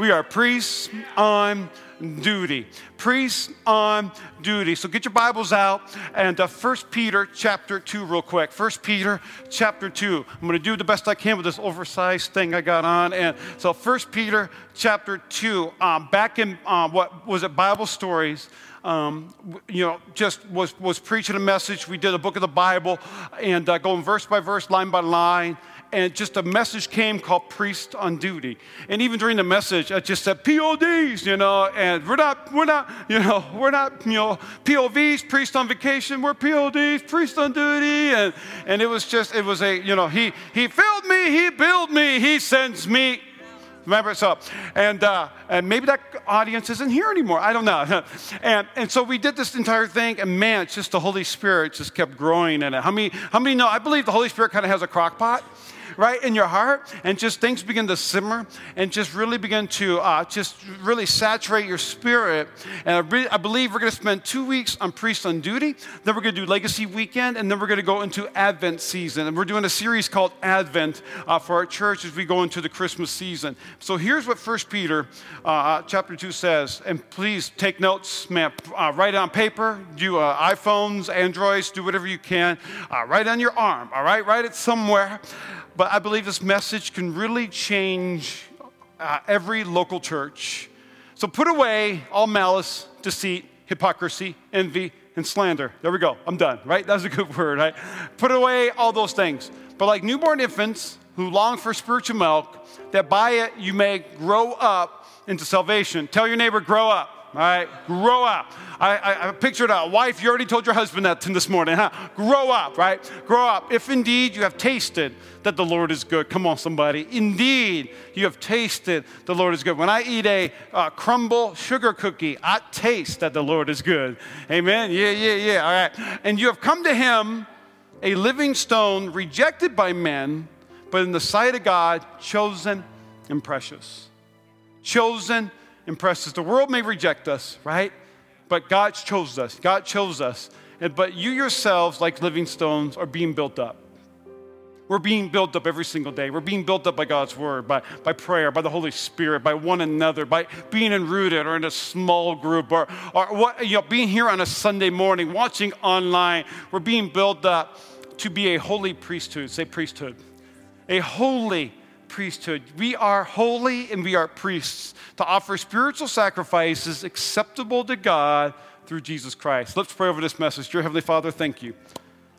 We are priests on duty. Priests on duty. So get your Bibles out and uh, 1 Peter chapter 2 real quick. 1 Peter chapter 2. I'm going to do the best I can with this oversized thing I got on. And so 1 Peter chapter 2. Um, back in, uh, what was it, Bible Stories um, you know, just was, was preaching a message. We did a book of the Bible and uh, going verse by verse, line by line. And just a message came called Priest on Duty. And even during the message, I just said PODs, you know, and we're not, we're not, you know, we're not, you know, POVs, priest on vacation, we're PODs, priest on duty. And, and it was just, it was a, you know, he, he filled me, he built me, he sends me Remember, so, and, uh, and maybe that audience isn't here anymore. I don't know. and, and so we did this entire thing, and man, it's just the Holy Spirit just kept growing in it. How many, how many know? I believe the Holy Spirit kind of has a crock pot right, in your heart, and just things begin to simmer and just really begin to uh, just really saturate your spirit. And I, re- I believe we're going to spend two weeks on Priest on Duty, then we're going to do Legacy Weekend, and then we're going to go into Advent season. And we're doing a series called Advent uh, for our church as we go into the Christmas season. So here's what 1 Peter uh, chapter 2 says, and please take notes, man. Uh, write it on paper, do uh, iPhones, Androids, do whatever you can. Uh, write on your arm, all right? Write it somewhere. But I believe this message can really change uh, every local church. So put away all malice, deceit, hypocrisy, envy, and slander. There we go. I'm done, right? That's a good word, right? Put away all those things. But like newborn infants who long for spiritual milk, that by it you may grow up into salvation. Tell your neighbor, grow up. All right, grow up. I, I, pictured a wife, you already told your husband that this morning, huh? Grow up, right? Grow up. If indeed you have tasted that the Lord is good. Come on, somebody. Indeed, you have tasted the Lord is good. When I eat a uh, crumble sugar cookie, I taste that the Lord is good. Amen? Yeah, yeah, yeah. All right. And you have come to him, a living stone, rejected by men, but in the sight of God, chosen and precious. Chosen precious. The world may reject us, right? But God chose us. God chose us. And, but you yourselves, like living stones, are being built up. We're being built up every single day. We're being built up by God's word, by, by prayer, by the Holy Spirit, by one another, by being enrooted or in a small group or, or what, you know, being here on a Sunday morning, watching online. We're being built up to be a holy priesthood. Say priesthood. A holy priesthood. We are holy and we are priests to offer spiritual sacrifices acceptable to God through Jesus Christ. Let's pray over this message. Dear Heavenly Father, thank you.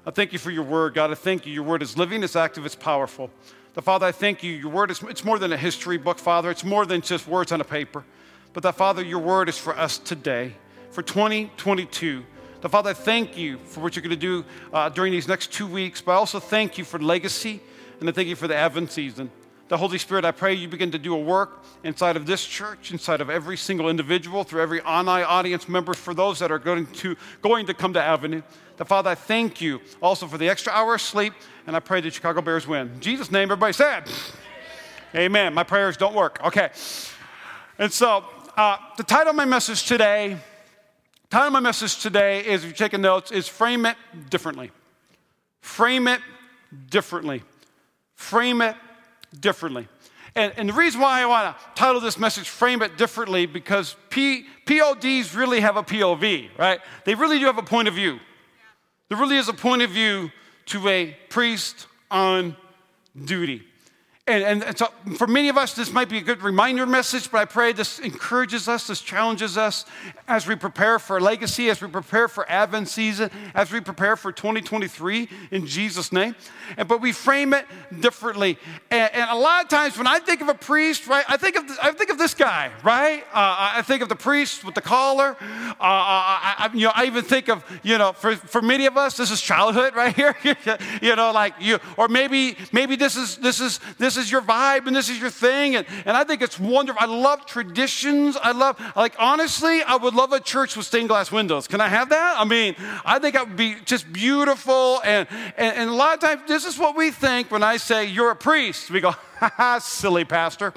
I thank you for your word, God. I thank you. Your word is living, it's active, it's powerful. The Father, I thank you. Your word is it's more than a history book, Father. It's more than just words on a paper. But that Father, your word is for us today, for 2022. The Father, I thank you for what you're going to do uh, during these next two weeks, but I also thank you for legacy, and I thank you for the Advent season the Holy Spirit, I pray you begin to do a work inside of this church, inside of every single individual, through every online audience member, for those that are going to, going to come to Avenue. The Father, I thank you also for the extra hour of sleep, and I pray that Chicago Bears win. In Jesus' name, everybody said, Amen. My prayers don't work. Okay. And so, uh, the title of my message today, title of my message today is, if you're taking notes, is Frame It Differently. Frame it differently. Frame it differently. And, and the reason why I want to title this message Frame It Differently, because P, PODs really have a POV, right? They really do have a point of view. There really is a point of view to a priest on duty. And, and, so for many of us, this might be a good reminder message, but I pray this encourages us, this challenges us as we prepare for legacy, as we prepare for Advent season, as we prepare for 2023 in Jesus' name. And, but we frame it differently. And, and a lot of times when I think of a priest, right, I think of, I think of this guy, right? Uh, I think of the priest with the collar. Uh, I, I, you know, I even think of, you know, for, for many of us, this is childhood right here. you know, like you, or maybe, maybe this is, this is, this this is your vibe and this is your thing. And, and I think it's wonderful. I love traditions. I love, like, honestly, I would love a church with stained glass windows. Can I have that? I mean, I think that would be just beautiful. And, and, and a lot of times, this is what we think when I say, You're a priest. We go, Ha ha, silly pastor.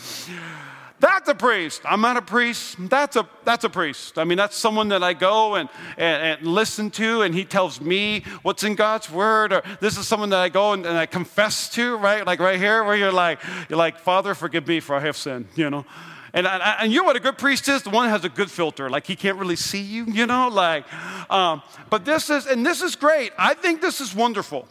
That's a priest. I'm not a priest. That's a, that's a priest. I mean, that's someone that I go and, and, and, listen to, and he tells me what's in God's word. Or this is someone that I go and, and, I confess to, right? Like right here, where you're like, you're like, Father, forgive me for I have sinned, you know? And, and, you know what a good priest is? The one has a good filter. Like he can't really see you, you know? Like, um, but this is, and this is great. I think this is wonderful.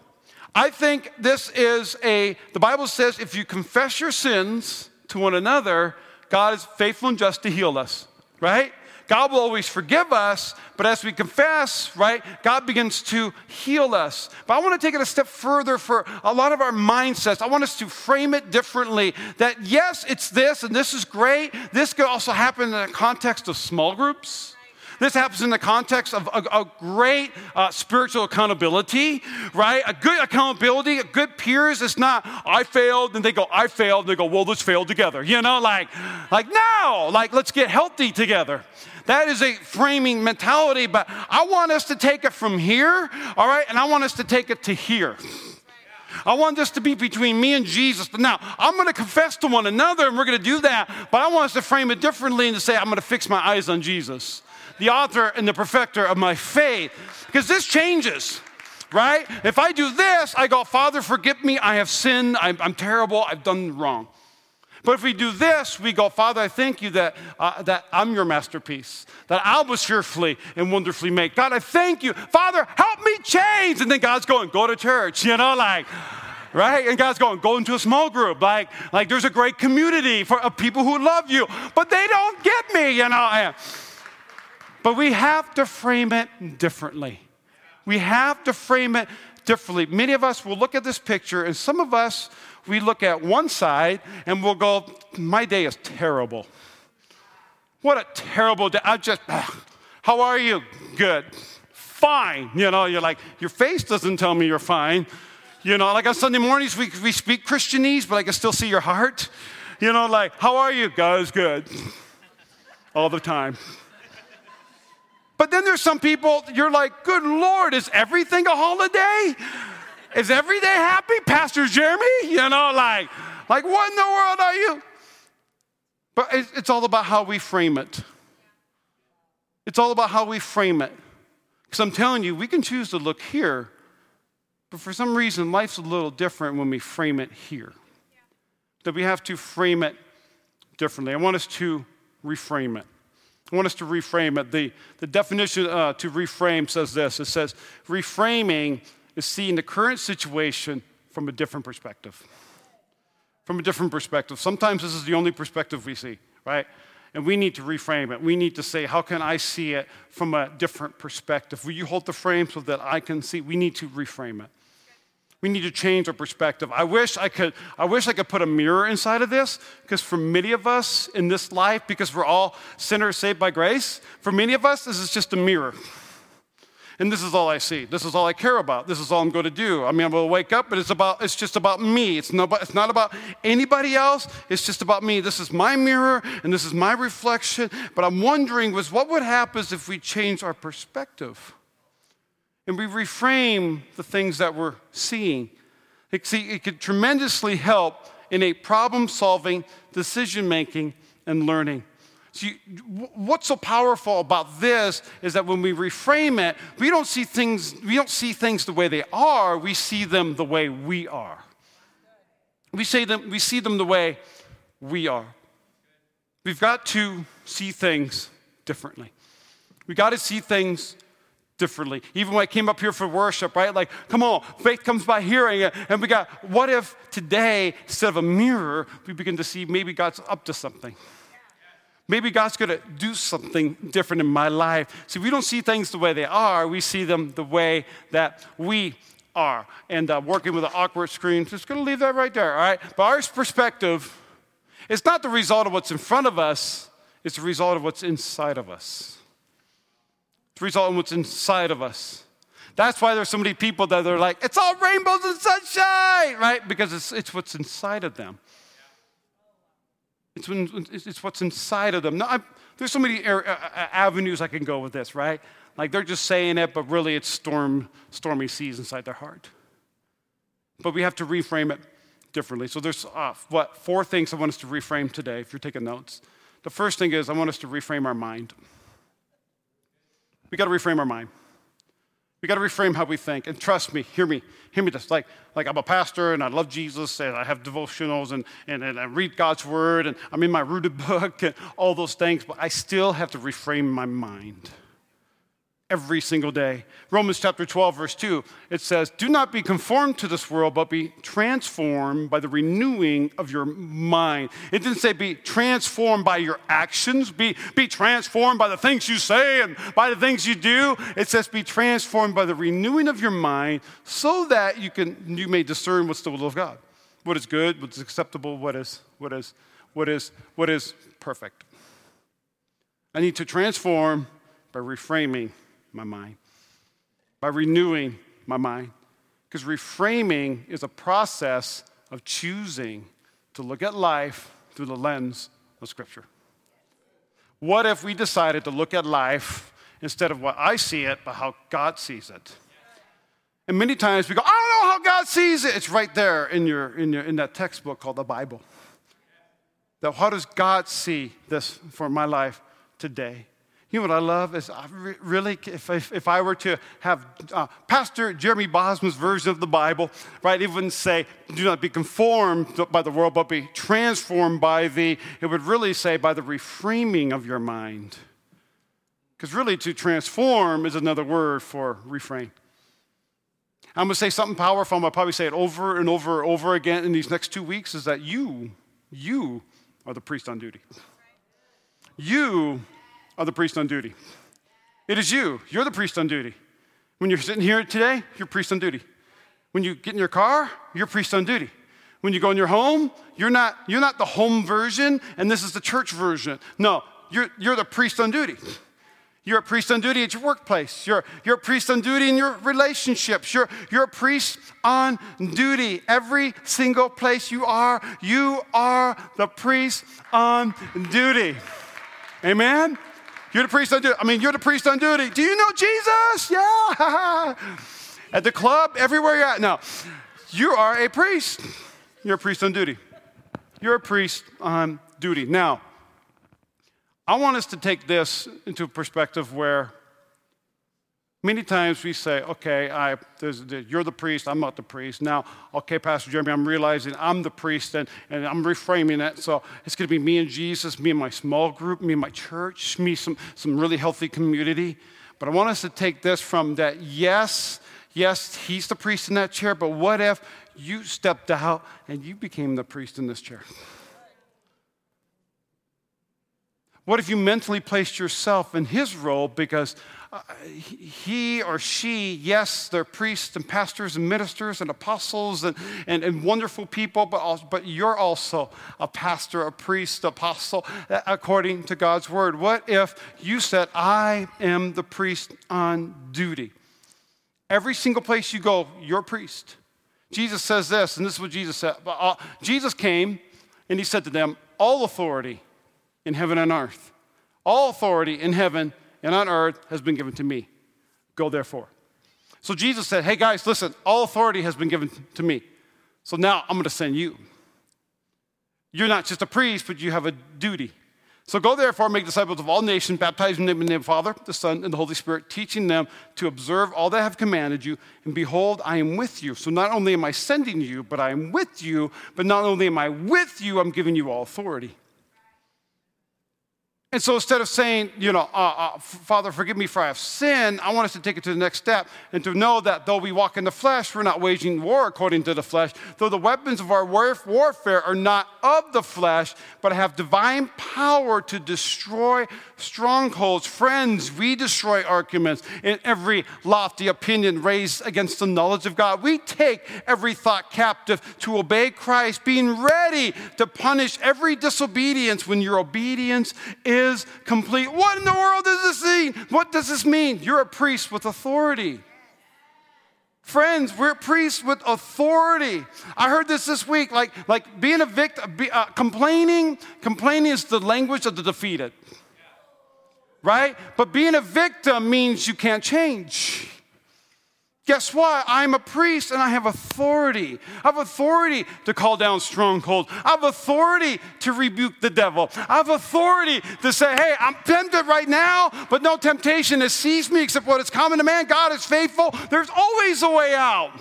I think this is a, the Bible says if you confess your sins to one another, God is faithful and just to heal us, right? God will always forgive us, but as we confess, right, God begins to heal us. But I want to take it a step further for a lot of our mindsets. I want us to frame it differently that yes, it's this and this is great. This could also happen in the context of small groups. This happens in the context of a, a great uh, spiritual accountability, right? A good accountability, a good peers. It's not I failed, and they go I failed, and they go well let's fail together. You know, like like no, like let's get healthy together. That is a framing mentality, but I want us to take it from here, all right, and I want us to take it to here. I want this to be between me and Jesus. Now, I'm going to confess to one another, and we're going to do that, but I want us to frame it differently and to say, I'm going to fix my eyes on Jesus, the author and the perfecter of my faith. Because this changes right? If I do this, I go, Father, forgive me. I have sinned. I'm, I'm, terrible. I've done wrong. But if we do this, we go, Father, I thank you that, uh, that I'm your masterpiece, that I was fearfully and wonderfully made. God, I thank you. Father, help me change. And then God's going, go to church, you know, like, right? And God's going, go into a small group. Like, like there's a great community for, of people who love you, but they don't get me, you know. But we have to frame it differently. We have to frame it differently. Many of us will look at this picture, and some of us we look at one side and we'll go, My day is terrible. What a terrible day. I just, how are you? Good. Fine. You know, you're like, your face doesn't tell me you're fine. You know, like on Sunday mornings, we, we speak Christianese, but I can still see your heart. You know, like, how are you? God's good. All the time. But then there's some people, you're like, good Lord, is everything a holiday? Is every day happy, Pastor Jeremy? You know, like, like what in the world are you? But it's all about how we frame it. It's all about how we frame it. Because I'm telling you, we can choose to look here, but for some reason, life's a little different when we frame it here. That we have to frame it differently. I want us to reframe it. I want us to reframe it. The, the definition uh, to reframe says this it says, reframing is seeing the current situation from a different perspective. From a different perspective. Sometimes this is the only perspective we see, right? And we need to reframe it. We need to say, how can I see it from a different perspective? Will you hold the frame so that I can see? We need to reframe it. We need to change our perspective. I wish I could, I wish I could put a mirror inside of this, because for many of us in this life, because we're all sinners saved by grace, for many of us, this is just a mirror. And this is all I see. This is all I care about. This is all I'm going to do. I mean, I'm going to wake up, but it's about it's just about me. It's not, it's not about anybody else. It's just about me. This is my mirror and this is my reflection. But I'm wondering was what would happen if we change our perspective and we reframe the things that we're seeing? It, see, it could tremendously help in a problem-solving, decision-making, and learning. See, what's so powerful about this is that when we reframe it, we don't see things, we don't see things the way they are, we see them the way we are. We, say them, we see them the way we are. We've got to see things differently. We've got to see things differently. Even when I came up here for worship, right? Like, come on, faith comes by hearing. And we got, what if today, instead of a mirror, we begin to see maybe God's up to something? Maybe God's to do something different in my life. See, we don't see things the way they are, we see them the way that we are. And uh, working with an awkward screen, just to leave that right there, all right? But our perspective is not the result of what's in front of us, it's the result of what's inside of us. It's result in what's inside of us. That's why there's so many people that are like, it's all rainbows and sunshine, right? Because it's, it's what's inside of them. It's, when, it's what's inside of them. Now, there's so many avenues I can go with this, right? Like they're just saying it, but really it's storm, stormy seas inside their heart. But we have to reframe it differently. So there's uh, what four things I want us to reframe today. If you're taking notes, the first thing is I want us to reframe our mind. We got to reframe our mind. We got to reframe how we think. And trust me, hear me, hear me this. Like, like I'm a pastor and I love Jesus and I have devotionals and, and, and I read God's word and I'm in my rooted book and all those things, but I still have to reframe my mind every single day. Romans chapter 12, verse 2, it says, Do not be conformed to this world, but be transformed by the renewing of your mind. It didn't say be transformed by your actions, be, be transformed by the things you say and by the things you do. It says be transformed by the renewing of your mind so that you can you may discern what's the will of God. What is good, what's acceptable, what is what is what is what is perfect. I need to transform by reframing my mind, by renewing my mind. Because reframing is a process of choosing to look at life through the lens of Scripture. What if we decided to look at life instead of what I see it, but how God sees it? And many times we go, I don't know how God sees it. It's right there in, your, in, your, in that textbook called the Bible. That how does God see this for my life today? You know what I love is I re- really, if, if, if, I were to have uh, Pastor Jeremy Bosman's version of the Bible, right, it wouldn't say, do not be conformed by the world, but be transformed by the, it would really say, by the reframing of your mind. Because really, to transform is another word for reframe. I'm going to say something powerful. I'm going to probably say it over and over and over again in these next two weeks is that you, you are the priest on duty. You are the priest on duty. It is you. You're the priest on duty. When you're sitting here today, you're priest on duty. When you get in your car, you're priest on duty. When you go in your home, you're not, you're not the home version and this is the church version. No, you're, you're the priest on duty. You're a priest on duty at your workplace. You're, you're a priest on duty in your relationships. You're, you're a priest on duty. Every single place you are, you are the priest on duty. Amen? You're the priest on duty. I mean, you're the priest on duty. Do you know Jesus? Yeah. at the club, everywhere you're at. No, you are a priest. You're a priest on duty. You're a priest on duty. Now, I want us to take this into a perspective where Many times we say, okay, I, you're the priest, I'm not the priest. Now, okay, Pastor Jeremy, I'm realizing I'm the priest and, and I'm reframing it. So it's going to be me and Jesus, me and my small group, me and my church, me some, some really healthy community. But I want us to take this from that, yes, yes, he's the priest in that chair, but what if you stepped out and you became the priest in this chair? What if you mentally placed yourself in his role because he or she, yes, they're priests and pastors and ministers and apostles and, and, and wonderful people, but, also, but you're also a pastor, a priest, apostle, according to God's word. What if you said, I am the priest on duty? Every single place you go, you're a priest. Jesus says this, and this is what Jesus said. Uh, Jesus came and he said to them, All authority in heaven and earth, all authority in heaven and on earth has been given to me. Go therefore. So Jesus said, Hey guys, listen, all authority has been given to me. So now I'm going to send you. You're not just a priest, but you have a duty. So go therefore, make disciples of all nations, baptizing them in the name of the Father, the Son, and the Holy Spirit, teaching them to observe all that I have commanded you. And behold, I am with you. So not only am I sending you, but I am with you. But not only am I with you, I'm giving you all authority. And so instead of saying, you know, uh, uh, Father, forgive me for I have sinned, I want us to take it to the next step and to know that though we walk in the flesh, we're not waging war according to the flesh. Though the weapons of our warfare are not of the flesh, but have divine power to destroy strongholds. Friends, we destroy arguments in every lofty opinion raised against the knowledge of God. We take every thought captive to obey Christ, being ready to punish every disobedience when your obedience is is complete. What in the world does this mean? What does this mean? You're a priest with authority. Friends, we're priests with authority. I heard this this week, like, like being a victim, be, uh, complaining, complaining is the language of the defeated, right? But being a victim means you can't change. Guess what? I'm a priest and I have authority. I have authority to call down strongholds. I have authority to rebuke the devil. I have authority to say, hey, I'm tempted right now, but no temptation has seized me except what is common to man. God is faithful. There's always a way out.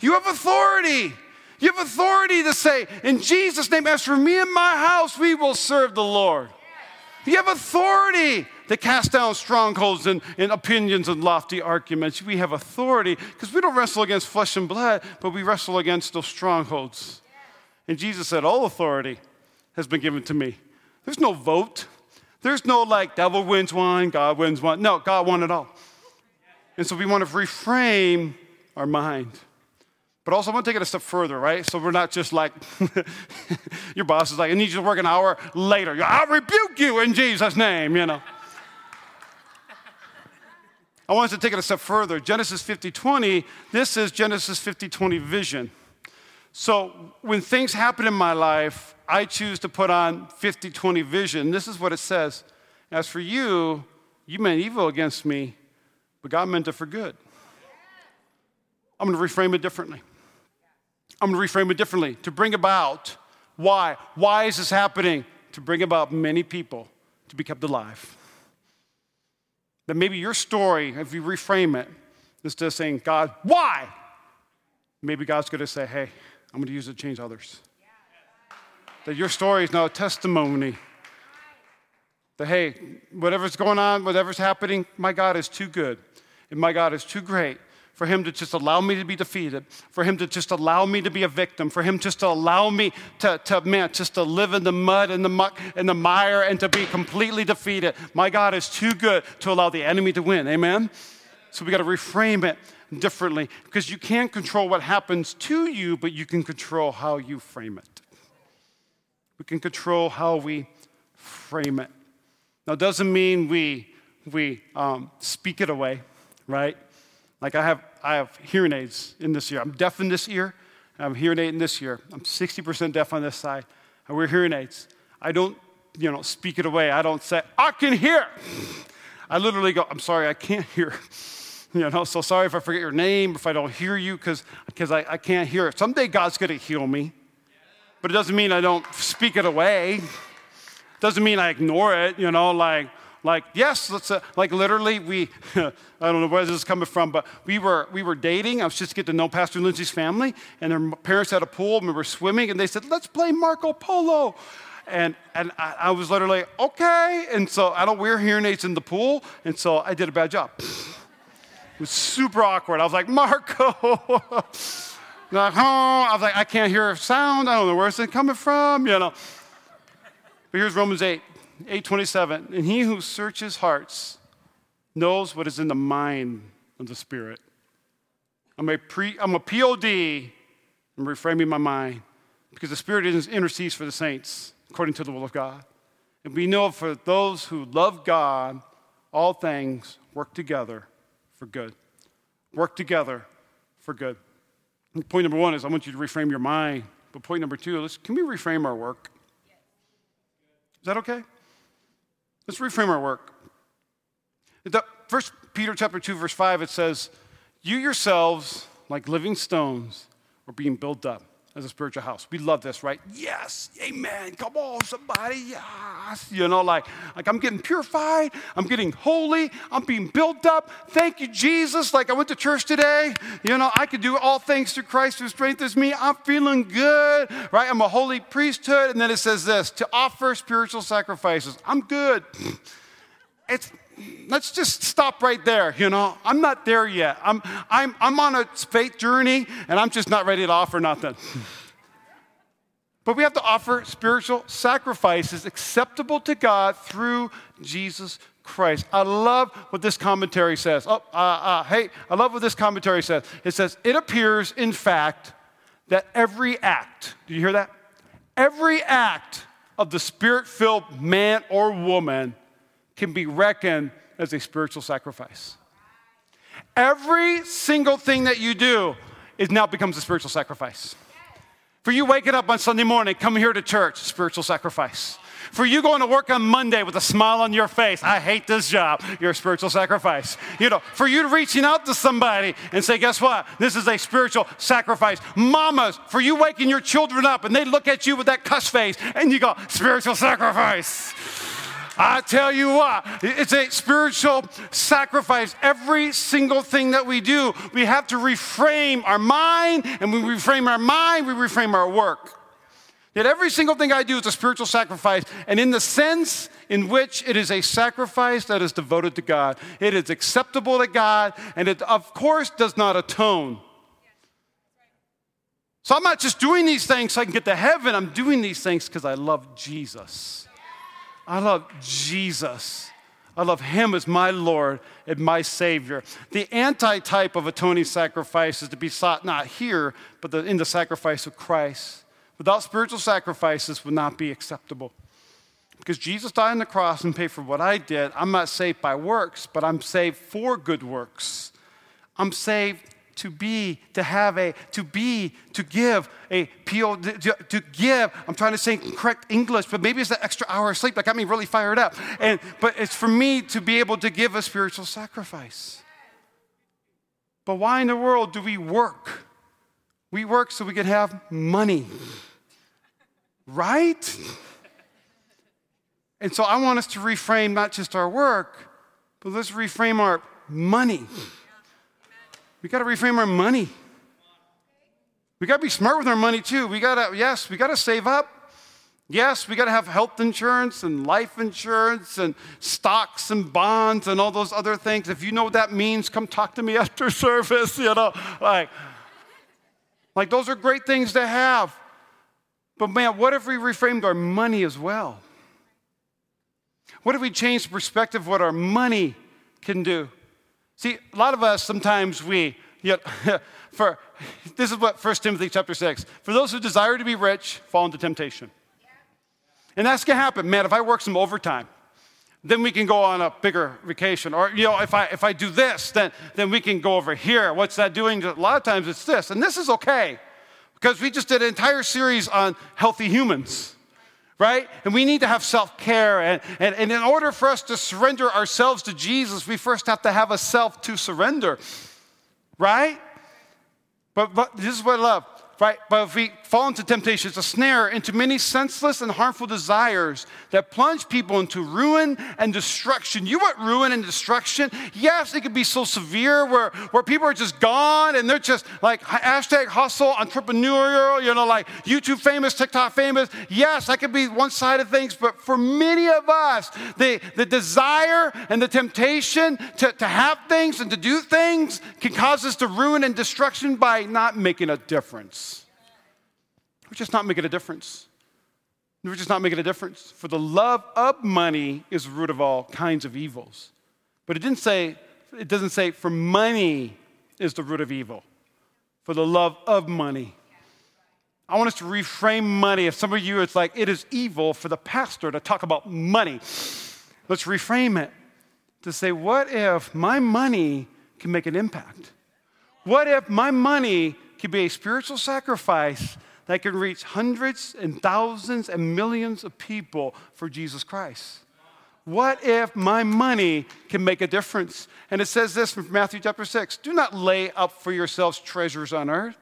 You have authority. You have authority to say, in Jesus' name, as for me and my house, we will serve the Lord. You have authority to cast down strongholds and, and opinions and lofty arguments. We have authority because we don't wrestle against flesh and blood, but we wrestle against those strongholds. And Jesus said, All authority has been given to me. There's no vote. There's no like, devil wins one, God wins one. No, God won it all. And so we want to reframe our mind. But also, I want to take it a step further, right? So we're not just like, your boss is like, I need you to work an hour later. I'll rebuke you in Jesus' name, you know. I want us to take it a step further. Genesis 50 20, this is Genesis 50 20 vision. So when things happen in my life, I choose to put on 50 20 vision. This is what it says As for you, you meant evil against me, but God meant it for good. I'm going to reframe it differently. I'm going to reframe it differently to bring about why. Why is this happening? To bring about many people to be kept alive. That maybe your story, if you reframe it, instead of saying, God, why? Maybe God's going to say, hey, I'm going to use it to change others. That your story is now a testimony. That, hey, whatever's going on, whatever's happening, my God is too good. And my God is too great for him to just allow me to be defeated, for him to just allow me to be a victim, for him just to allow me to, to man, just to live in the mud and the muck and the mire and to be completely defeated. My God is too good to allow the enemy to win. Amen? So we got to reframe it differently because you can't control what happens to you, but you can control how you frame it. We can control how we frame it. Now, it doesn't mean we, we um, speak it away, right? Like I have, I have hearing aids in this ear. I'm deaf in this ear. I'm hearing aid in this ear. I'm 60% deaf on this side. I wear hearing aids. I don't, you know, speak it away. I don't say, I can hear. I literally go, I'm sorry, I can't hear. You know, so sorry if I forget your name, if I don't hear you, because I, I can't hear it. Someday God's going to heal me. But it doesn't mean I don't speak it away. Doesn't mean I ignore it, you know, like, like, yes, let's, uh, like literally, we, I don't know where this is coming from, but we were, we were dating. I was just getting to know Pastor Lindsay's family, and their parents had a pool, and we were swimming, and they said, let's play Marco Polo. And, and I, I was literally, okay. And so I don't wear hearing aids in the pool, and so I did a bad job. It was super awkward. I was like, Marco. like, oh. I was like, I can't hear a sound. I don't know where it's coming from, you know. But here's Romans 8. 827 and he who searches hearts knows what is in the mind of the spirit. I'm a, pre, I'm a pod i'm reframing my mind because the spirit intercedes for the saints according to the will of god. And we know for those who love god all things work together for good. Work together for good. And point number one is i want you to reframe your mind. But point number two is can we reframe our work? Is that okay Let's reframe our work. First Peter chapter 2, verse 5, it says, You yourselves, like living stones, are being built up as a spiritual house. We love this, right? Yes, amen. Come on, somebody, yes. You know, like, like I'm getting purified, I'm getting holy, I'm being built up. Thank you, Jesus. Like I went to church today. You know, I can do all things through Christ who strengthens me. I'm feeling good, right? I'm a holy priesthood. And then it says this to offer spiritual sacrifices. I'm good. It's let's just stop right there. You know, I'm not there yet. I'm, I'm, I'm on a faith journey and I'm just not ready to offer nothing. but we have to offer spiritual sacrifices acceptable to God through Jesus Christ. I love what this commentary says. Oh, uh, uh, hey, I love what this commentary says. It says, It appears, in fact, that every act, do you hear that? Every act of the spirit filled man or woman can be reckoned as a spiritual sacrifice. Every single thing that you do is now becomes a spiritual sacrifice. For you waking up on Sunday morning, coming here to church, spiritual sacrifice. For you going to work on Monday with a smile on your face, I hate this job, you're a spiritual sacrifice. You know, for you reaching out to somebody and say, guess what? This is a spiritual sacrifice. Mamas, for you waking your children up and they look at you with that cuss face and you go, spiritual sacrifice. I tell you what, it's a spiritual sacrifice. Every single thing that we do, we have to reframe our mind, and when we reframe our mind, we reframe our work. Yet every single thing I do is a spiritual sacrifice, and in the sense in which it is a sacrifice that is devoted to God, it is acceptable to God, and it, of course, does not atone. So I'm not just doing these things so I can get to heaven, I'm doing these things because I love Jesus. I love Jesus. I love Him as my Lord and my Savior. The anti type of atoning sacrifice is to be sought not here, but the, in the sacrifice of Christ. Without spiritual sacrifices would not be acceptable. Because Jesus died on the cross and paid for what I did. I'm not saved by works, but I'm saved for good works. I'm saved to be, to have a, to be, to give a PO, to, to, give. I'm trying to say correct English, but maybe it's that extra hour of sleep that got me really fired up. And, but it's for me to be able to give a spiritual sacrifice. But why in the world do we work? We work so we can have money, right? And so I want us to reframe not just our work, but let's reframe our money. We got to reframe our money. We got to be smart with our money too. We got to, yes, we got to save up. Yes, we got to have health insurance and life insurance and stocks and bonds and all those other things. If you know what that means, come talk to me after service, you know. Like, like those are great things to have. But man, what if we reframed our money as well? What if we changed the perspective of what our money can do? See, a lot of us sometimes we, you know, for this is what 1 Timothy chapter 6. For those who desire to be rich, fall into temptation. And that's gonna happen. Man, if I work some overtime, then we can go on a bigger vacation. Or, you know, if I if I do this, then then we can go over here. What's that doing? A lot of times it's this. And this is okay. Because we just did an entire series on healthy humans right? And we need to have self care. And, and, and in order for us to surrender ourselves to Jesus, we first have to have a self to surrender, right? But, but this is what I love right? But if we fall into temptation, it's a snare into many senseless and harmful desires that plunge people into ruin and destruction. You want ruin and destruction? Yes, it could be so severe where, where people are just gone and they're just like hashtag hustle, entrepreneurial, you know, like YouTube famous, TikTok famous. Yes, that could be one side of things, but for many of us, the, the desire and the temptation to, to have things and to do things can cause us to ruin and destruction by not making a difference. We're just not making a difference. We're just not making a difference. For the love of money is the root of all kinds of evils. But it didn't say, it doesn't say for money is the root of evil. For the love of money. I want us to reframe money. If some of you, it's like it is evil for the pastor to talk about money. Let's reframe it to say, what if my money can make an impact? What if my money can be a spiritual sacrifice that can reach hundreds and thousands and millions of people for Jesus Christ. What if my money can make a difference? And it says this from Matthew chapter 6 Do not lay up for yourselves treasures on earth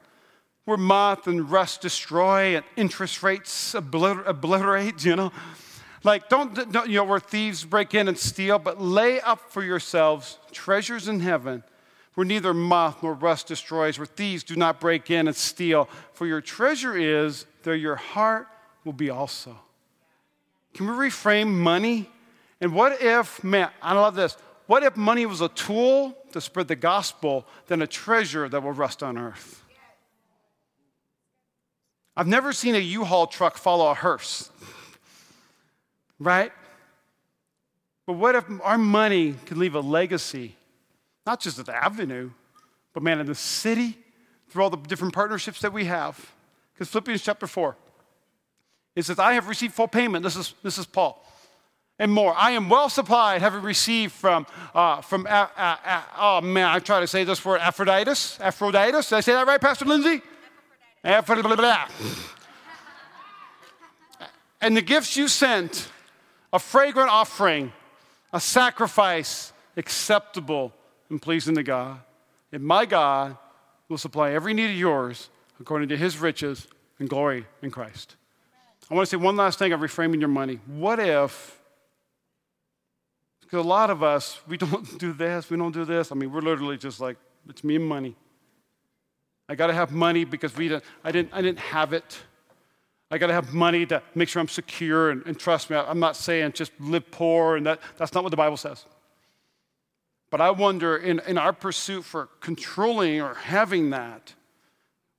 where moth and rust destroy and interest rates obliter- obliterate, you know. Like, don't, don't, you know, where thieves break in and steal, but lay up for yourselves treasures in heaven where neither moth nor rust destroys, where thieves do not break in and steal. For your treasure is, there your heart will be also. Can we reframe money? And what if, man, I love this. What if money was a tool to spread the gospel than a treasure that will rust on earth? I've never seen a U-Haul truck follow a hearse, right? But what if our money could leave a legacy not just at the avenue, but man, in the city, through all the different partnerships that we have. Because Philippians chapter 4, it says, I have received full payment. This is, this is Paul. And more. I am well supplied, having received from, uh, from uh, uh, uh, oh man, I try to say this word, Aphroditus. Aphroditus. Did I say that right, Pastor Lindsay? Aphroditus. And the gifts you sent, a fragrant offering, a sacrifice acceptable and pleasing to God. And my God will supply every need of yours according to his riches and glory in Christ. I want to say one last thing of reframing your money. What if, because a lot of us, we don't do this, we don't do this. I mean, we're literally just like, it's me and money. I got to have money because we didn't, I, didn't, I didn't have it. I got to have money to make sure I'm secure and, and trust me. I'm not saying just live poor, and that, that's not what the Bible says. But I wonder in, in our pursuit for controlling or having that,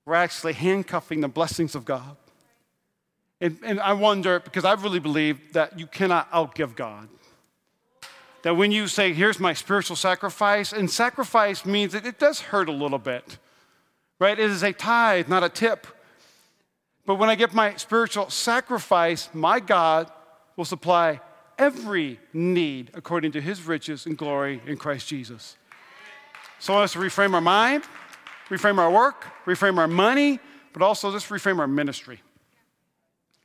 we're actually handcuffing the blessings of God. And, and I wonder, because I really believe that you cannot outgive God. That when you say, here's my spiritual sacrifice, and sacrifice means that it does hurt a little bit, right? It is a tithe, not a tip. But when I give my spiritual sacrifice, my God will supply every need according to his riches and glory in Christ Jesus. So I want us to reframe our mind, reframe our work, reframe our money, but also let's reframe our ministry.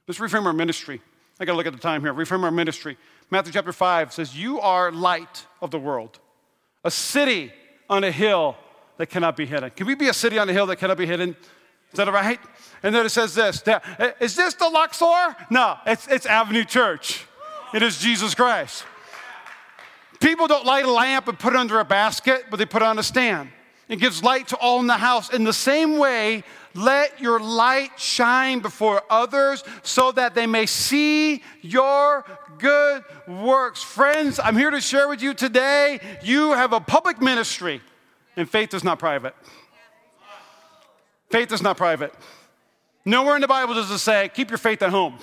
Let's reframe our ministry. I got to look at the time here. Reframe our ministry. Matthew chapter 5 says, You are light of the world, a city on a hill that cannot be hidden. Can we be a city on a hill that cannot be hidden? Is that right? And then it says this Is this the Luxor? No, it's, it's Avenue Church. It is Jesus Christ. People don't light a lamp and put it under a basket, but they put it on a stand. It gives light to all in the house. In the same way, let your light shine before others so that they may see your good works. Friends, I'm here to share with you today you have a public ministry, and faith is not private. Faith is not private. Nowhere in the Bible does it say, keep your faith at home.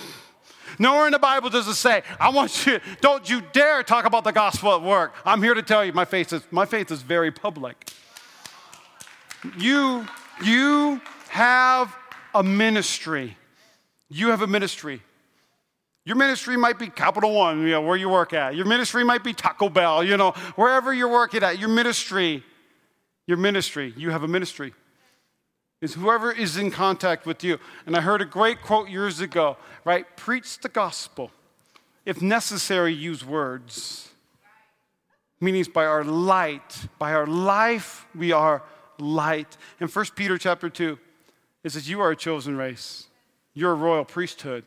Nowhere in the Bible does it say, I want you, don't you dare talk about the gospel at work. I'm here to tell you my faith is, my faith is very public. You, you have a ministry. You have a ministry. Your ministry might be Capital One, you know, where you work at. Your ministry might be Taco Bell, you know, wherever you're working at. Your ministry, your ministry, you have a ministry is whoever is in contact with you. And I heard a great quote years ago, right? Preach the gospel. If necessary, use words. Meaning by our light, by our life, we are light. In 1 Peter chapter 2, it says, You are a chosen race. You're a royal priesthood.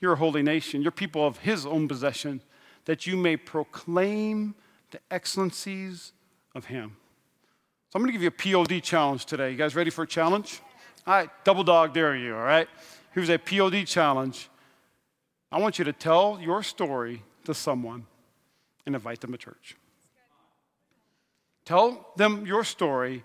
You're a holy nation. You're people of his own possession, that you may proclaim the excellencies of him. So I'm going to give you a POD challenge today. You guys ready for a challenge? All right, double dog dare you, all right? Here's a POD challenge. I want you to tell your story to someone and invite them to church. Tell them your story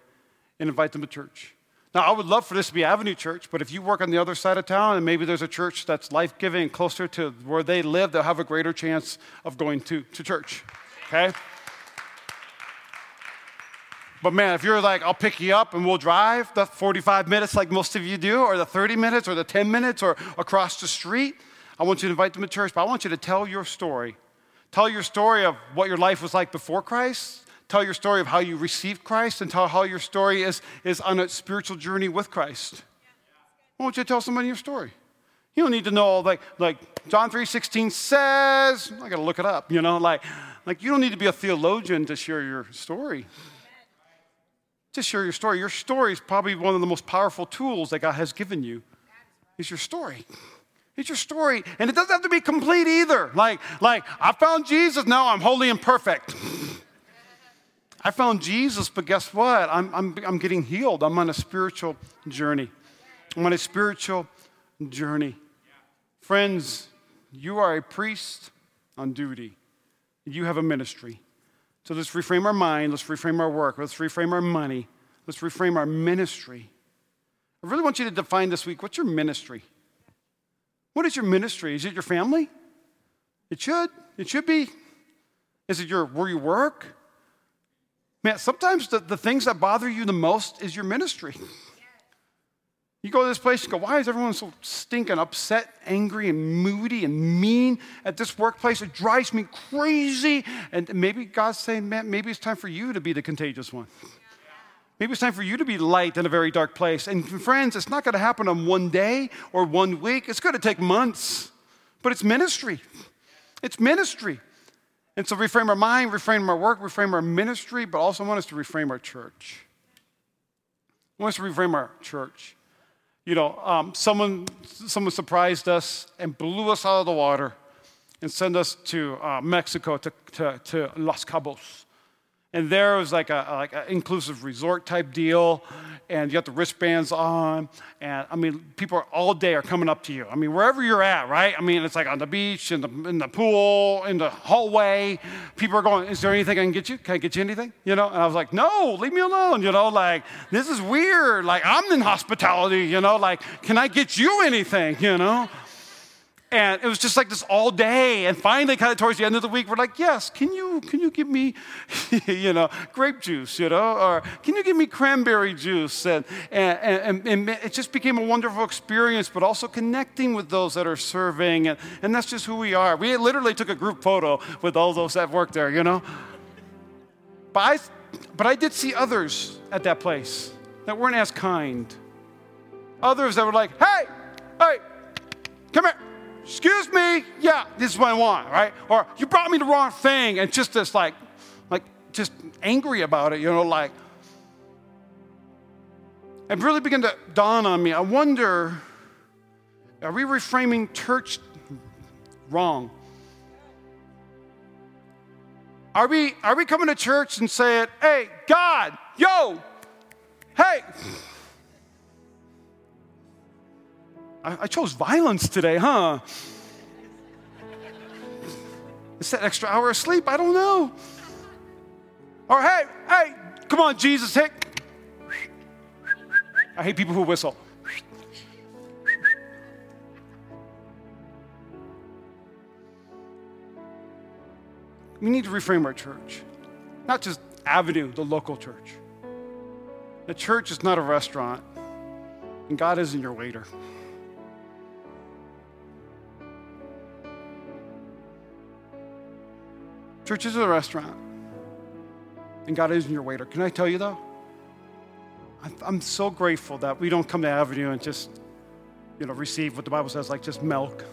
and invite them to church. Now, I would love for this to be Avenue Church, but if you work on the other side of town and maybe there's a church that's life giving closer to where they live, they'll have a greater chance of going to, to church. Okay? But man, if you're like, I'll pick you up and we'll drive the 45 minutes like most of you do, or the 30 minutes, or the 10 minutes, or across the street, I want you to invite them to church. But I want you to tell your story. Tell your story of what your life was like before Christ. Tell your story of how you received Christ, and tell how your story is, is on a spiritual journey with Christ. I want you to tell somebody your story. You don't need to know like like John 3:16 says. I got to look it up, you know, like like you don't need to be a theologian to share your story. Just share your story. Your story is probably one of the most powerful tools that God has given you. Is your story. It's your story. And it doesn't have to be complete either. Like, like I found Jesus, now I'm holy and perfect. I found Jesus, but guess what? I'm, I'm, I'm getting healed. I'm on a spiritual journey. I'm on a spiritual journey. Friends, you are a priest on duty. You have a ministry. So let's reframe our mind, let's reframe our work, let's reframe our money, let's reframe our ministry. I really want you to define this week what's your ministry? What is your ministry? Is it your family? It should. It should be. Is it your where you work? Man, sometimes the, the things that bother you the most is your ministry. You go to this place, you go, why is everyone so stinking upset, angry, and moody and mean at this workplace? It drives me crazy. And maybe God's saying, man, maybe it's time for you to be the contagious one. Maybe it's time for you to be light in a very dark place. And friends, it's not going to happen on one day or one week, it's going to take months. but it's ministry. It's ministry. And so reframe our mind, reframe our work, reframe our ministry, but also want us to reframe our church. I want us to reframe our church. You know, um, someone, someone surprised us and blew us out of the water and sent us to uh, Mexico, to, to, to Los Cabos. And there was like a like an inclusive resort type deal, and you got the wristbands on, and I mean, people are, all day are coming up to you. I mean, wherever you're at, right? I mean, it's like on the beach, in the in the pool, in the hallway. People are going, "Is there anything I can get you? Can I get you anything?" You know? And I was like, "No, leave me alone." You know, like this is weird. Like I'm in hospitality. You know, like can I get you anything? You know? And it was just like this all day. And finally, kind of towards the end of the week, we're like, yes, can you, can you give me, you know, grape juice, you know, or can you give me cranberry juice? And, and, and, and, it just became a wonderful experience, but also connecting with those that are serving. And, and that's just who we are. We literally took a group photo with all those that work there, you know. But I, but I did see others at that place that weren't as kind. Others that were like, hey, hey, come here excuse me, yeah, this is what I want, right? Or you brought me the wrong thing, and just this like, like just angry about it, you know, like. It really began to dawn on me. I wonder, are we reframing church wrong? Are we, are we coming to church and saying, hey, God, yo, hey, I, I chose violence today, huh? Is that extra hour of sleep? I don't know. Or hey, hey, come on, Jesus, hey. I hate people who whistle. We need to reframe our church, not just Avenue, the local church. The church is not a restaurant, and God isn't your waiter. Church is a restaurant, and God isn't your waiter. Can I tell you though? I'm so grateful that we don't come to Avenue and just, you know, receive what the Bible says, like just milk.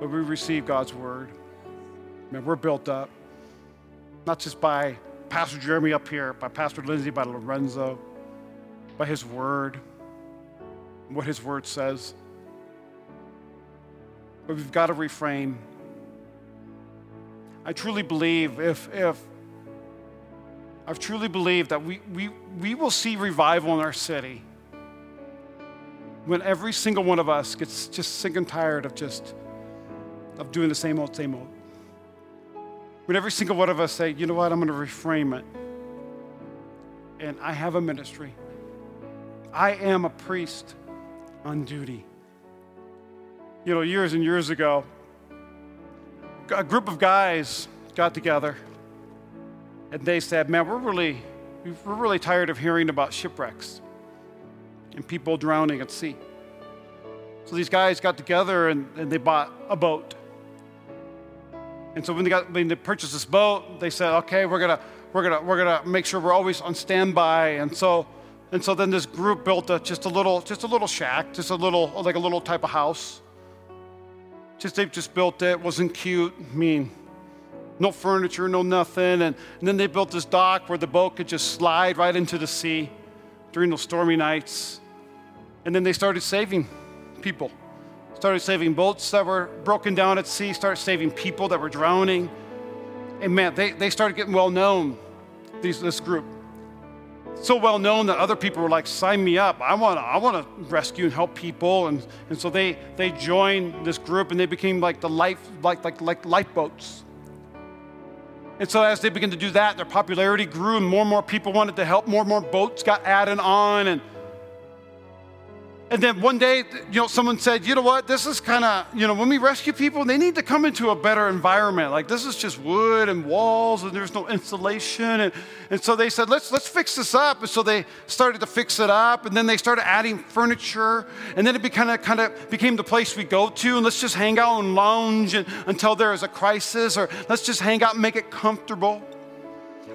But we receive God's word. Man, we're built up, not just by Pastor Jeremy up here, by Pastor Lindsay, by Lorenzo, by his word, what his word says. But we've got to refrain I truly believe if, if I truly believe that we, we, we will see revival in our city when every single one of us gets just sick and tired of just of doing the same old, same old. When every single one of us say, you know what, I'm going to reframe it. And I have a ministry. I am a priest on duty. You know, years and years ago, a group of guys got together and they said, Man, we're really, we're really tired of hearing about shipwrecks and people drowning at sea. So these guys got together and, and they bought a boat. And so when they, got, when they purchased this boat, they said, okay, we're gonna, we're gonna, we're gonna make sure we're always on standby. And so, and so then this group built a, just a little, just a little shack, just a little, like a little type of house. Just they've just built it, wasn't cute. I mean, no furniture, no nothing. And, and then they built this dock where the boat could just slide right into the sea during those stormy nights. And then they started saving people. Started saving boats that were broken down at sea, started saving people that were drowning. And man, they, they started getting well known, these, this group so well known that other people were like, sign me up. I want to I wanna rescue and help people. And, and so they, they joined this group and they became like the life, like, like, like lifeboats. And so as they began to do that, their popularity grew and more and more people wanted to help. More and more boats got added on. And and then one day, you know, someone said, you know what, this is kind of, you know, when we rescue people, they need to come into a better environment. Like this is just wood and walls and there's no insulation. And, and so they said, let's, let's fix this up. And so they started to fix it up. And then they started adding furniture. And then it kind of kind of became the place we go to. And let's just hang out and lounge and, until there is a crisis. Or let's just hang out and make it comfortable.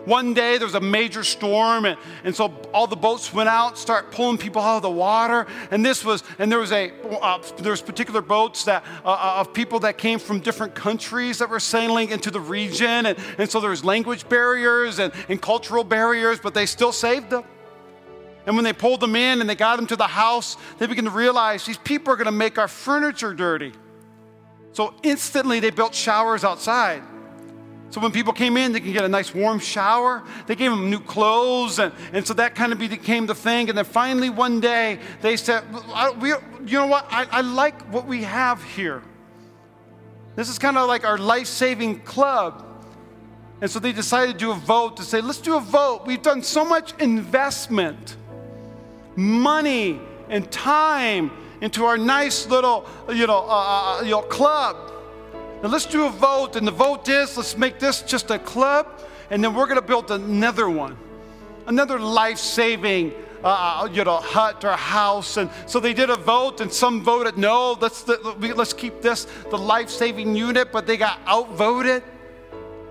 One day there was a major storm, and, and so all the boats went out, start pulling people out of the water. And this was, and there was a, uh, there was particular boats that uh, uh, of people that came from different countries that were sailing into the region, and, and so there was language barriers and, and cultural barriers, but they still saved them. And when they pulled them in and they got them to the house, they began to realize these people are going to make our furniture dirty. So instantly they built showers outside. So when people came in, they could get a nice warm shower. They gave them new clothes, and, and so that kind of became the thing. And then finally, one day, they said, we, You know what? I, I like what we have here. This is kind of like our life saving club. And so they decided to do a vote to say, Let's do a vote. We've done so much investment, money, and time into our nice little, you know, uh, uh you know club now let's do a vote, and the vote is let's make this just a club, and then we're going to build another one, another life saving. Uh, uh, you know, hut or house, and so they did a vote, and some voted no. Let's let's keep this the life-saving unit, but they got outvoted,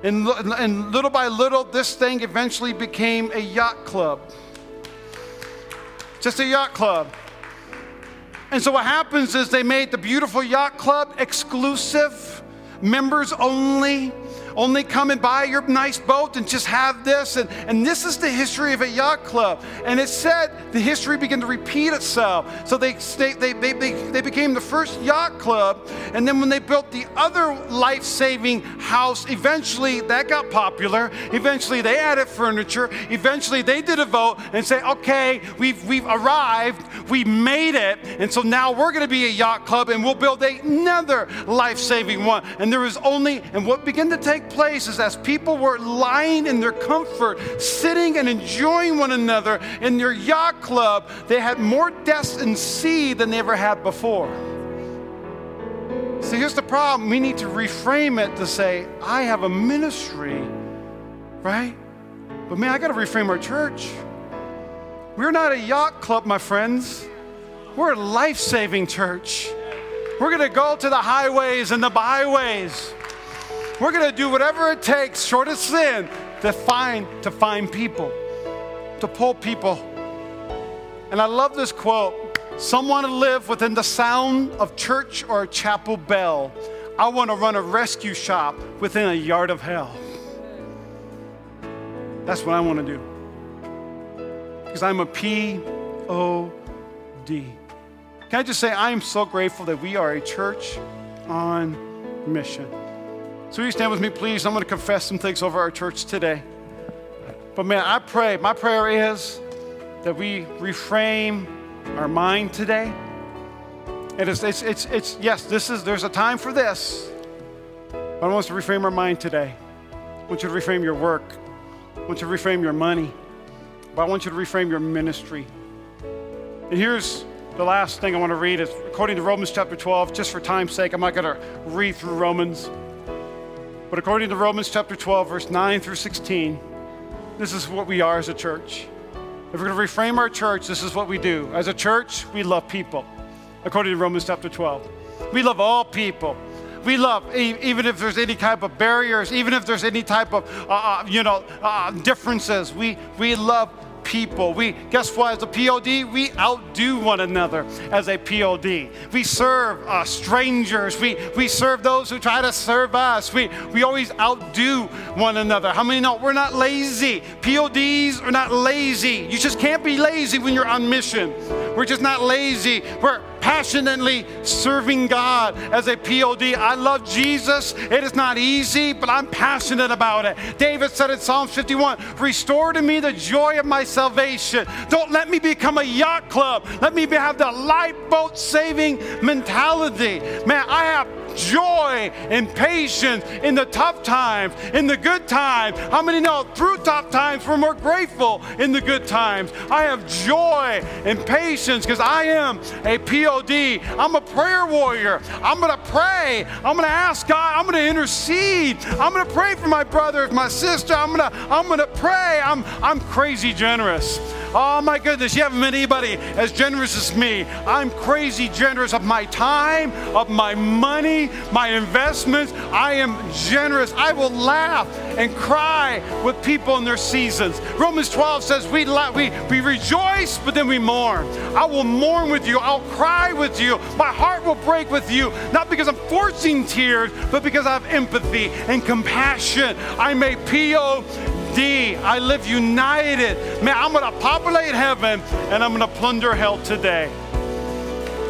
and and little by little, this thing eventually became a yacht club, just a yacht club. And so what happens is they made the beautiful yacht club exclusive members only only come and buy your nice boat and just have this. And, and this is the history of a yacht club. And it said the history began to repeat itself. So they, they, they, they, they became the first yacht club. And then when they built the other life saving house, eventually that got popular. Eventually they added furniture. Eventually they did a vote and say, okay, we've, we've arrived, we made it. And so now we're going to be a yacht club and we'll build another life saving one. And there was only, and what began to take take place is as people were lying in their comfort, sitting and enjoying one another in their yacht club, they had more deaths in sea than they ever had before. So here's the problem we need to reframe it to say, I have a ministry, right? But man, I got to reframe our church. We're not a yacht club, my friends. We're a life saving church. We're going to go to the highways and the byways. We're going to do whatever it takes, short of sin, to find to find people, to pull people. And I love this quote. Some want to live within the sound of church or chapel bell. I want to run a rescue shop within a yard of hell. That's what I want to do. Because I'm a P O D. Can I just say, I am so grateful that we are a church on mission. So, will you stand with me, please? I'm going to confess some things over our church today. But, man, I pray, my prayer is that we reframe our mind today. And it's, it's, it's, it's, yes, this is, there's a time for this. But I want us to reframe our mind today. I want you to reframe your work. I want you to reframe your money. But I want you to reframe your ministry. And here's the last thing I want to read is according to Romans chapter 12, just for time's sake, I'm not going to read through Romans. But according to Romans chapter 12, verse 9 through 16, this is what we are as a church. If we're going to reframe our church, this is what we do. As a church, we love people, according to Romans chapter 12. We love all people. We love, even if there's any type of barriers, even if there's any type of, uh, uh you know, uh, differences, we, we love people. We guess what? As a POD, we outdo one another as a POD. We serve uh, strangers. We we serve those who try to serve us. We we always outdo one another. How many know we're not lazy? PODs are not lazy. You just can't be lazy when you're on mission. We're just not lazy. We're passionately serving God as a POD. I love Jesus. It is not easy, but I'm passionate about it. David said in Psalm 51 Restore to me the joy of my salvation. Don't let me become a yacht club. Let me have the lifeboat saving mentality. Man, I have joy and patience in the tough times, in the good times. How many know through tough times we're more grateful in the good times? I have joy and patience because I am a POD. I'm a prayer warrior. I'm going to pray. I'm going to ask God. I'm going to intercede. I'm going to pray for my brother, my sister. I'm going to I'm going to pray. I'm I'm crazy generous. Oh my goodness, you haven't met anybody as generous as me. I'm crazy generous of my time, of my money, my investments. I am generous. I will laugh and cry with people in their seasons. Romans 12 says we, la- we, we rejoice, but then we mourn. I will mourn with you. I'll cry with you. My heart will break with you, not because I'm forcing tears, but because I have empathy and compassion. I'm a POD. I live united. Man, I'm going to populate heaven and I'm going to plunder hell today.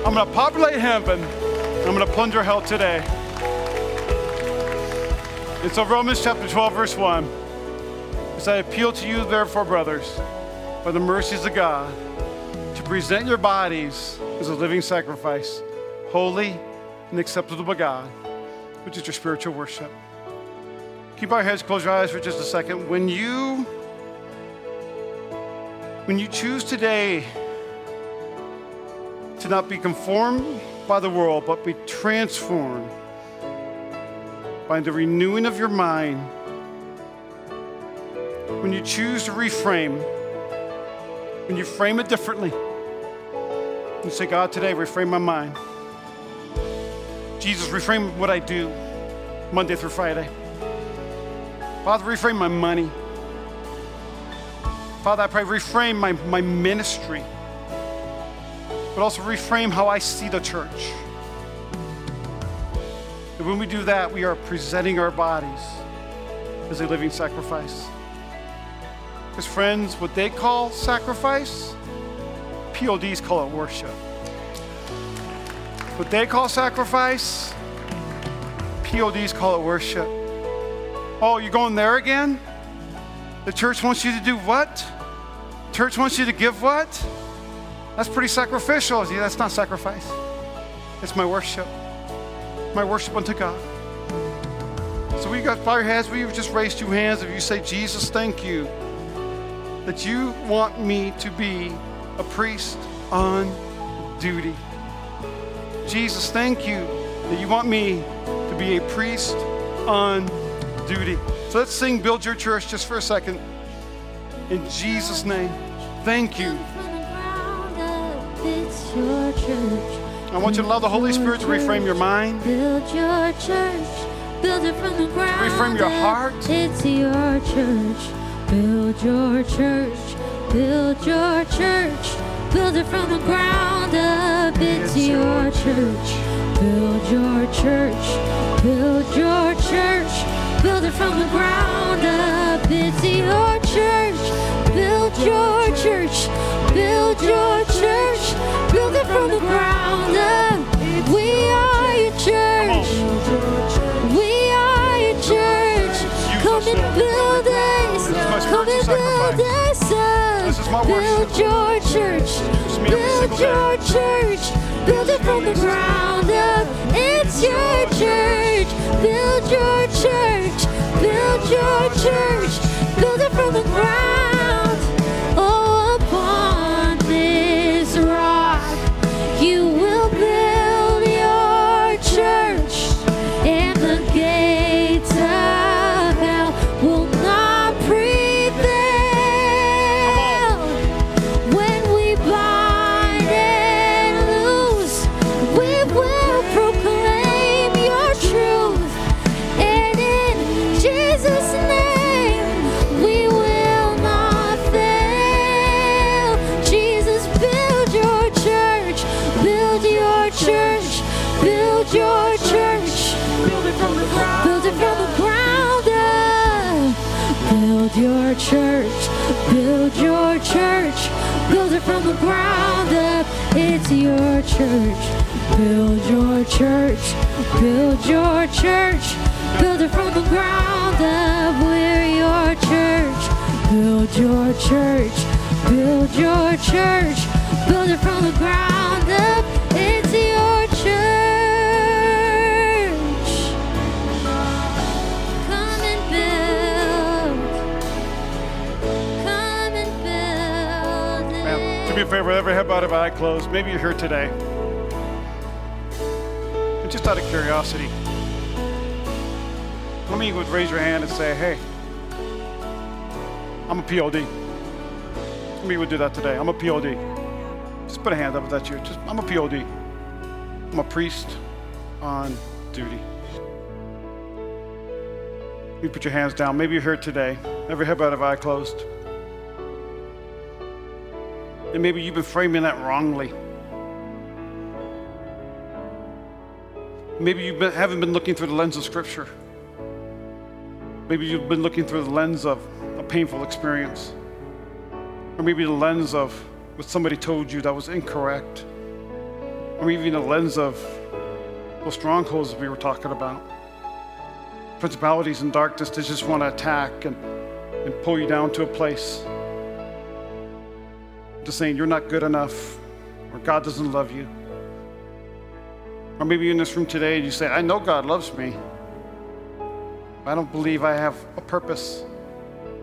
I'm going to populate heaven. I'm going to plunge plunder hell today. And so, Romans chapter 12, verse 1 says, I appeal to you, therefore, brothers, by the mercies of God, to present your bodies as a living sacrifice, holy and acceptable to God, which is your spiritual worship. Keep our heads, close your eyes for just a second. When you when you choose today to not be conformed by the world, but be transformed by the renewing of your mind, when you choose to reframe, when you frame it differently, you say, God, today reframe my mind. Jesus, reframe what I do Monday through Friday. Father, reframe my money. Father, I pray, reframe my, my ministry but also reframe how I see the church. And when we do that, we are presenting our bodies as a living sacrifice. Because, friends, what they call sacrifice, PODs call it worship. What they call sacrifice, PODs call it worship. Oh, you're going there again? The church wants you to do what? Church wants you to give what? That's pretty sacrificial. Yeah, that's not sacrifice. It's my worship. My worship unto God. So we got bow your heads. We just raise two hands. If you say, Jesus, thank you that you want me to be a priest on duty. Jesus, thank you that you want me to be a priest on duty. So let's sing Build Your Church just for a second. In Jesus' name, thank you. I want you to allow the Holy Spirit to reframe your mind. Build your church. Build it from the ground. reframe your heart. It's your church. Build your church. Build your church. Build it from the ground up. It's your church. Build your church. Build your church. Build it from the ground up. It's your church. Build your church. Build your church. Build it from the ground up. We are your church. We are your church. Come and build us. Come and build us up. This is my Build your church. Build your church. Build it from the ground up. It's your church. Build your church. Build your church. Build it from the ground. Ground up. It's your church. Build your church, build your church, build it from the ground up. We're your church. Build your church, build your church, every eye closed. Maybe you're here today. And just out of curiosity, how many of would raise your hand and say, hey, I'm a POD? How many would do that today? I'm a POD. Just put a hand up if that's you. Just, I'm a POD. I'm a priest on duty. You put your hands down. Maybe you're here today, every head bowed, every eye closed. And maybe you've been framing that wrongly. Maybe you haven't been looking through the lens of Scripture. Maybe you've been looking through the lens of a painful experience. Or maybe the lens of what somebody told you that was incorrect. Or maybe the lens of those strongholds we were talking about. Principalities and darkness that just want to attack and, and pull you down to a place. Just saying you're not good enough or God doesn't love you. Or maybe you're in this room today and you say, I know God loves me. but I don't believe I have a purpose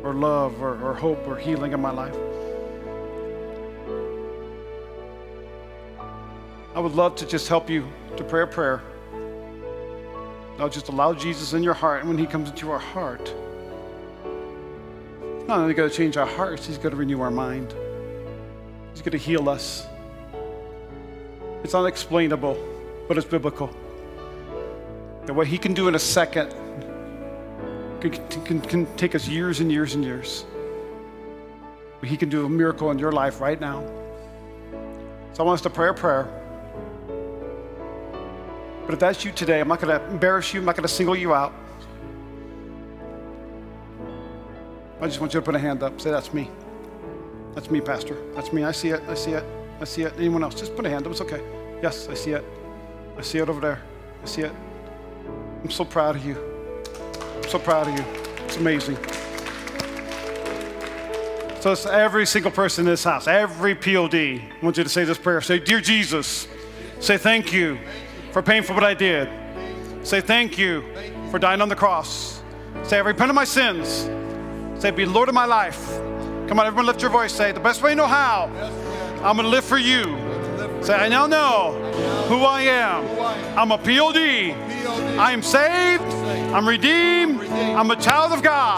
or love or, or hope or healing in my life. I would love to just help you to pray a prayer. I'll just allow Jesus in your heart, and when He comes into our heart, not only going to change our hearts, He's going to renew our mind. He's going to heal us. It's unexplainable, but it's biblical. And what He can do in a second can, can, can take us years and years and years. But He can do a miracle in your life right now. So I want us to pray a prayer. But if that's you today, I'm not going to embarrass you, I'm not going to single you out. I just want you to put a hand up. Say, That's me. That's me, Pastor. That's me. I see it. I see it. I see it. Anyone else? Just put a hand up. It's okay. Yes, I see it. I see it over there. I see it. I'm so proud of you. I'm so proud of you. It's amazing. So it's every single person in this house, every POD. I want you to say this prayer. Say, Dear Jesus, say thank you for paying for what I did. Say thank you for dying on the cross. Say, I repent of my sins. Say, be Lord of my life. Come on, everyone, lift your voice. Say, the best way you know how, I'm going to live for you. Say, I now know who I am. I'm a POD. I am saved. I'm redeemed. I'm a child of God.